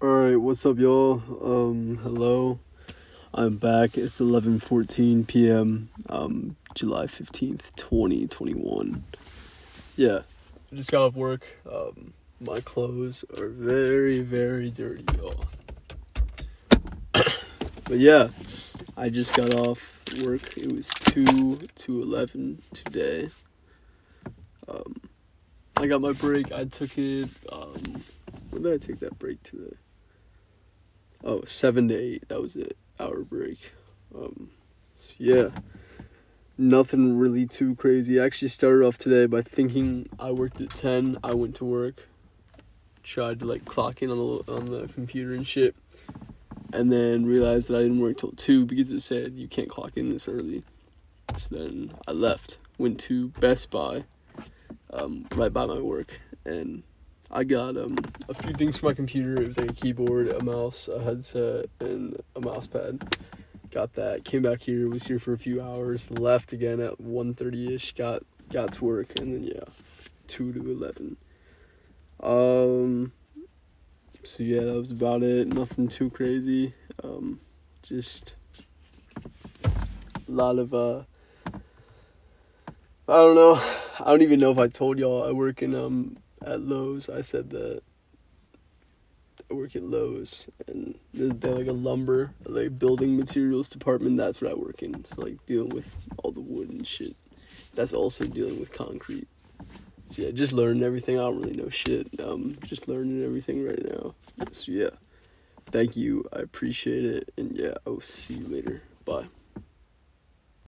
Alright, what's up y'all? Um hello. I'm back. It's 11:14 p.m. um July 15th, 2021. Yeah. I just got off work. Um my clothes are very very dirty, y'all. but yeah, I just got off work. It was 2 to 11 today. Um I got my break. I took it um when did I take that break today? Oh, seven to eight. That was it. Hour break. Um, so yeah, nothing really too crazy. I actually started off today by thinking I worked at ten. I went to work, tried to like clock in on the on the computer and shit, and then realized that I didn't work till two because it said you can't clock in this early. So then I left. Went to Best Buy, um, right by my work, and I got um a few things for my computer. It was like a keyboard, a mouse, a headset, and a mouse pad. Got that. Came back here. Was here for a few hours. Left again at 1.30 ish. Got got to work, and then yeah, two to eleven. Um. So yeah, that was about it. Nothing too crazy. Um, just a lot of uh. I don't know. I don't even know if I told y'all I work in um at Lowe's. I said that I work at Lowe's and they're, like a lumber, like building materials department. That's what I work in. So like dealing with all the wood and shit. That's also dealing with concrete. So yeah, just learning everything. I don't really know shit. Um, just learning everything right now. So yeah, thank you. I appreciate it. And yeah, I'll see you later. Bye.